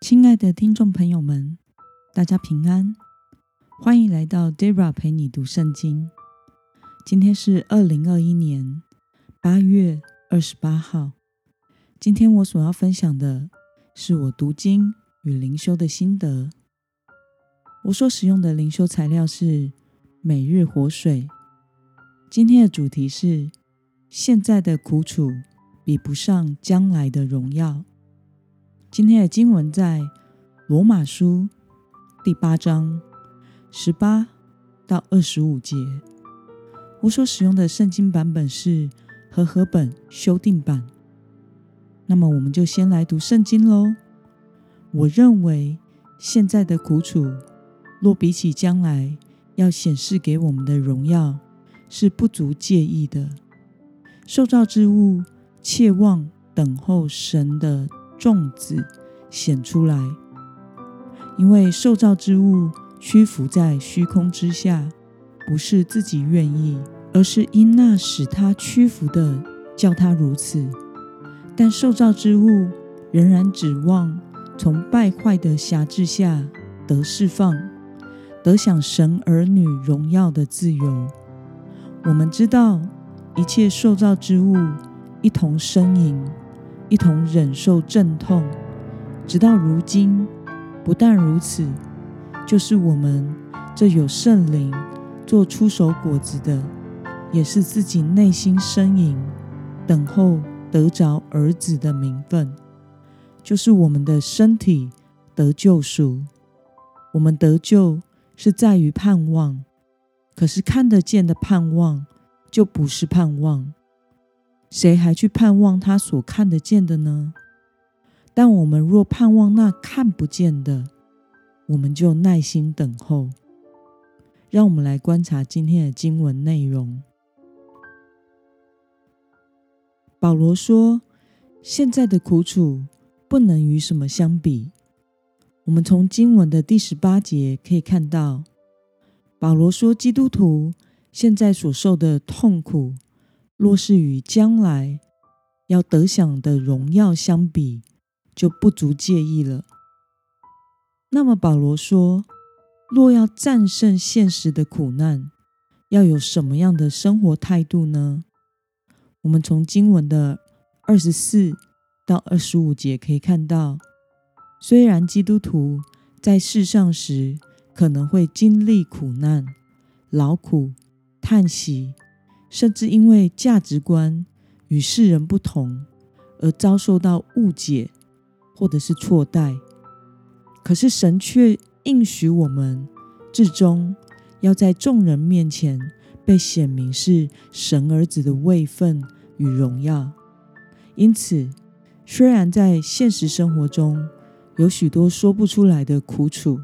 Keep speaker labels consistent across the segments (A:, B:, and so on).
A: 亲爱的听众朋友们，大家平安，欢迎来到 Dara 陪你读圣经。今天是二零二一年八月二十八号。今天我所要分享的是我读经与灵修的心得。我所使用的灵修材料是每日活水。今天的主题是现在的苦楚比不上将来的荣耀。今天的经文在罗马书第八章十八到二十五节。我所使用的圣经版本是和合本修订版。那么，我们就先来读圣经喽。我认为现在的苦楚，若比起将来要显示给我们的荣耀，是不足介意的。受造之物切望等候神的。众子显出来，因为受造之物屈服在虚空之下，不是自己愿意，而是因那使他屈服的叫他如此。但受造之物仍然指望从败坏的辖制下得释放，得享神儿女荣耀的自由。我们知道，一切受造之物一同呻吟。一同忍受阵痛，直到如今。不但如此，就是我们这有圣灵做出手果子的，也是自己内心呻吟，等候得着儿子的名分，就是我们的身体得救赎。我们得救是在于盼望，可是看得见的盼望就不是盼望。谁还去盼望他所看得见的呢？但我们若盼望那看不见的，我们就耐心等候。让我们来观察今天的经文内容。保罗说：“现在的苦楚不能与什么相比。”我们从经文的第十八节可以看到，保罗说：“基督徒现在所受的痛苦。”若是与将来要得享的荣耀相比，就不足介意了。那么保罗说，若要战胜现实的苦难，要有什么样的生活态度呢？我们从经文的二十四到二十五节可以看到，虽然基督徒在世上时可能会经历苦难、劳苦、叹息。甚至因为价值观与世人不同而遭受到误解，或者是错待。可是神却应许我们，至终要在众人面前被显明是神儿子的位分与荣耀。因此，虽然在现实生活中有许多说不出来的苦楚，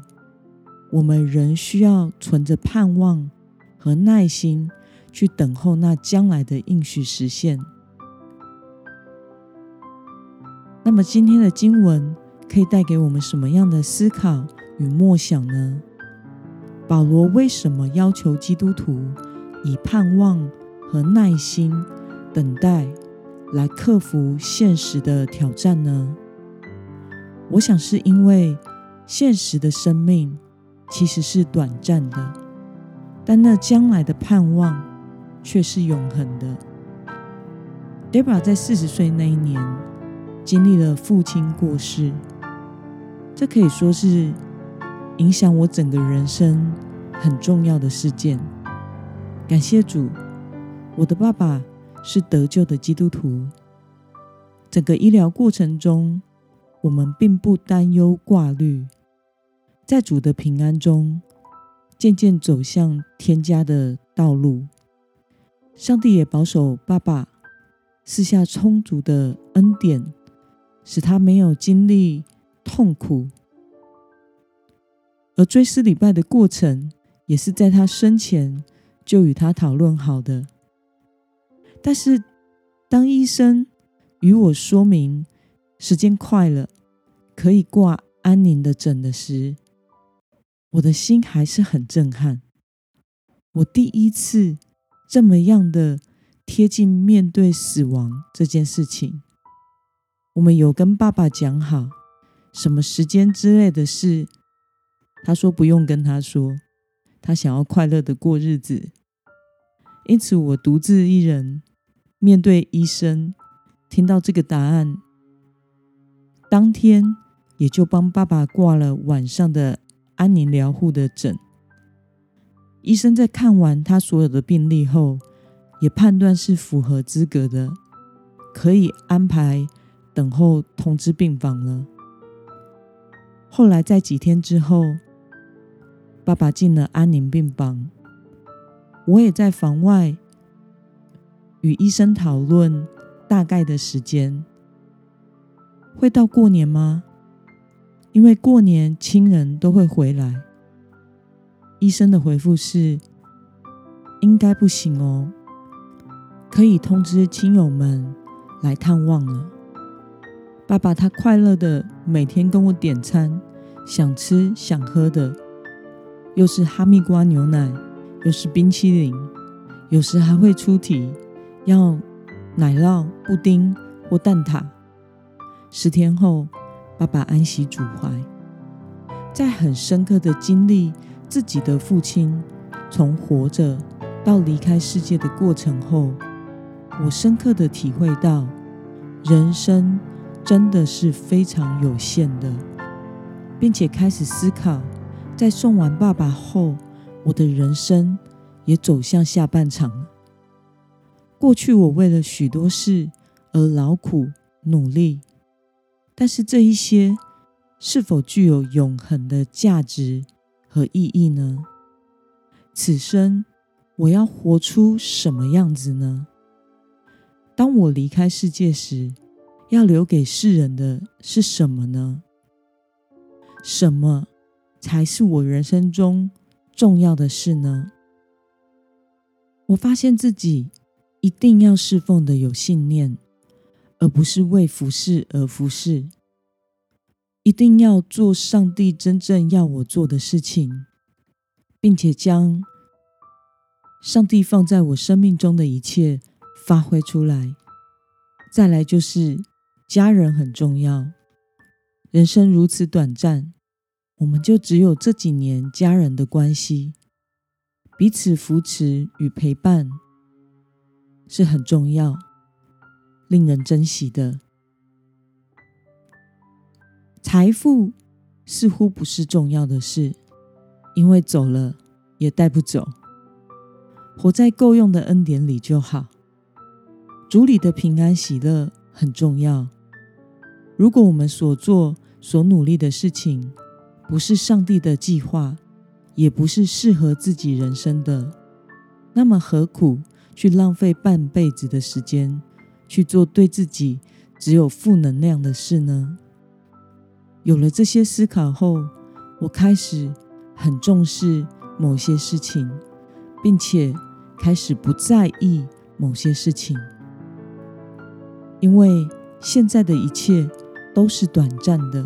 A: 我们仍需要存着盼望和耐心。去等候那将来的应许实现。那么今天的经文可以带给我们什么样的思考与默想呢？保罗为什么要求基督徒以盼望和耐心等待来克服现实的挑战呢？我想是因为现实的生命其实是短暂的，但那将来的盼望。却是永恒的。Debra 在四十岁那一年经历了父亲过世，这可以说是影响我整个人生很重要的事件。感谢主，我的爸爸是得救的基督徒。整个医疗过程中，我们并不担忧挂虑，在主的平安中，渐渐走向天家的道路。上帝也保守爸爸，赐下充足的恩典，使他没有经历痛苦。而追思礼拜的过程，也是在他生前就与他讨论好的。但是，当医生与我说明时间快了，可以挂安宁的诊的时，我的心还是很震撼。我第一次。这么样的贴近面对死亡这件事情，我们有跟爸爸讲好，什么时间之类的事。他说不用跟他说，他想要快乐的过日子。因此，我独自一人面对医生，听到这个答案，当天也就帮爸爸挂了晚上的安宁疗护的诊。医生在看完他所有的病历后，也判断是符合资格的，可以安排等候通知病房了。后来在几天之后，爸爸进了安宁病房，我也在房外与医生讨论大概的时间，会到过年吗？因为过年亲人都会回来。医生的回复是：应该不行哦，可以通知亲友们来探望了。爸爸他快乐的每天跟我点餐，想吃想喝的，又是哈密瓜牛奶，又是冰淇淋，有时还会出题要奶酪、布丁或蛋挞。十天后，爸爸安息主怀，在很深刻的经历。自己的父亲从活着到离开世界的过程后，我深刻的体会到，人生真的是非常有限的，并且开始思考，在送完爸爸后，我的人生也走向下半场。过去我为了许多事而劳苦努力，但是这一些是否具有永恒的价值？和意义呢？此生我要活出什么样子呢？当我离开世界时，要留给世人的是什么呢？什么才是我人生中重要的事呢？我发现自己一定要侍奉的有信念，而不是为服侍而服侍。一定要做上帝真正要我做的事情，并且将上帝放在我生命中的一切发挥出来。再来就是家人很重要，人生如此短暂，我们就只有这几年家人的关系，彼此扶持与陪伴是很重要、令人珍惜的。财富似乎不是重要的事，因为走了也带不走。活在够用的恩典里就好。主里的平安喜乐很重要。如果我们所做、所努力的事情不是上帝的计划，也不是适合自己人生的，那么何苦去浪费半辈子的时间去做对自己只有负能量的事呢？有了这些思考后，我开始很重视某些事情，并且开始不在意某些事情，因为现在的一切都是短暂的。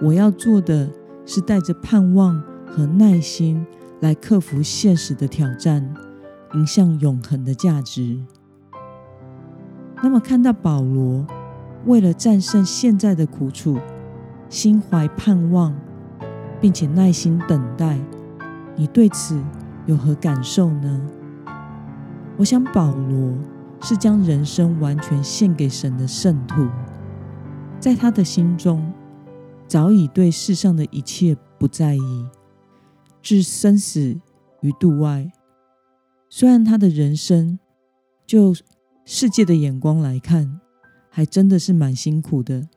A: 我要做的是带着盼望和耐心来克服现实的挑战，迎向永恒的价值。那么，看到保罗为了战胜现在的苦楚。心怀盼望，并且耐心等待，你对此有何感受呢？我想保罗是将人生完全献给神的圣徒，在他的心中早已对世上的一切不在意，置生死于度外。虽然他的人生就世界的眼光来看，还真的是蛮辛苦的。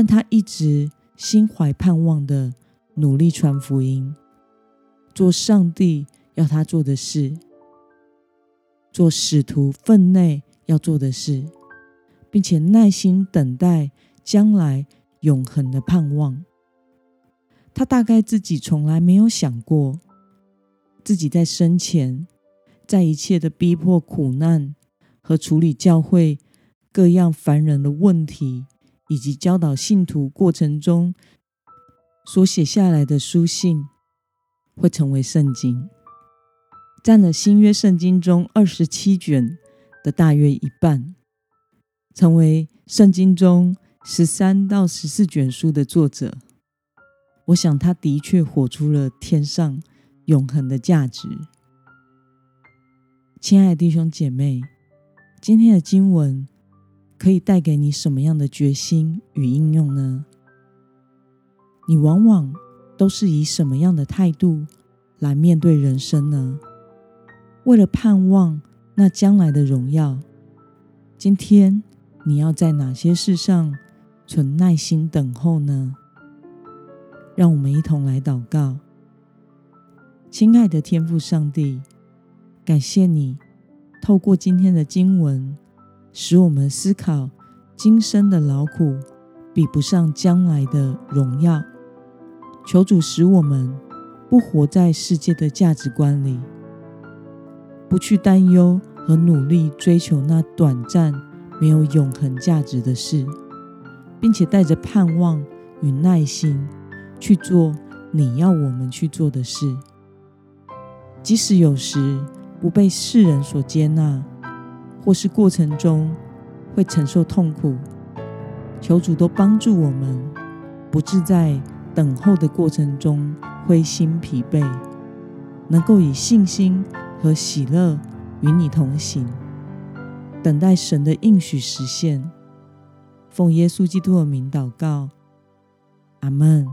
A: 但他一直心怀盼望的努力传福音，做上帝要他做的事，做使徒分内要做的事，并且耐心等待将来永恒的盼望。他大概自己从来没有想过，自己在生前，在一切的逼迫、苦难和处理教会各样烦人的问题。以及教导信徒过程中所写下来的书信，会成为圣经，占了新约圣经中二十七卷的大约一半，成为圣经中十三到十四卷书的作者，我想他的确活出了天上永恒的价值。亲爱的弟兄姐妹，今天的经文可以带给你什么样的决心与应用呢？你往往都是以什么样的态度来面对人生呢？为了盼望那将来的荣耀，今天你要在哪些事上存耐心等候呢？让我们一同来祷告。亲爱的天父上帝，感谢你透过今天的经文，使我们思考今生的劳苦比不上将来的荣耀。求主使我们不活在世界的价值观里，不去担忧和努力追求那短暂、没有永恒价值的事，并且带着盼望与耐心去做你要我们去做的事。即使有时不被世人所接纳，或是过程中会承受痛苦，求主都帮助我们，不致在。等候的过程中，灰心疲惫，能够以信心和喜乐与你同行，等待神的应许实现。奉耶稣基督的名祷告，阿门。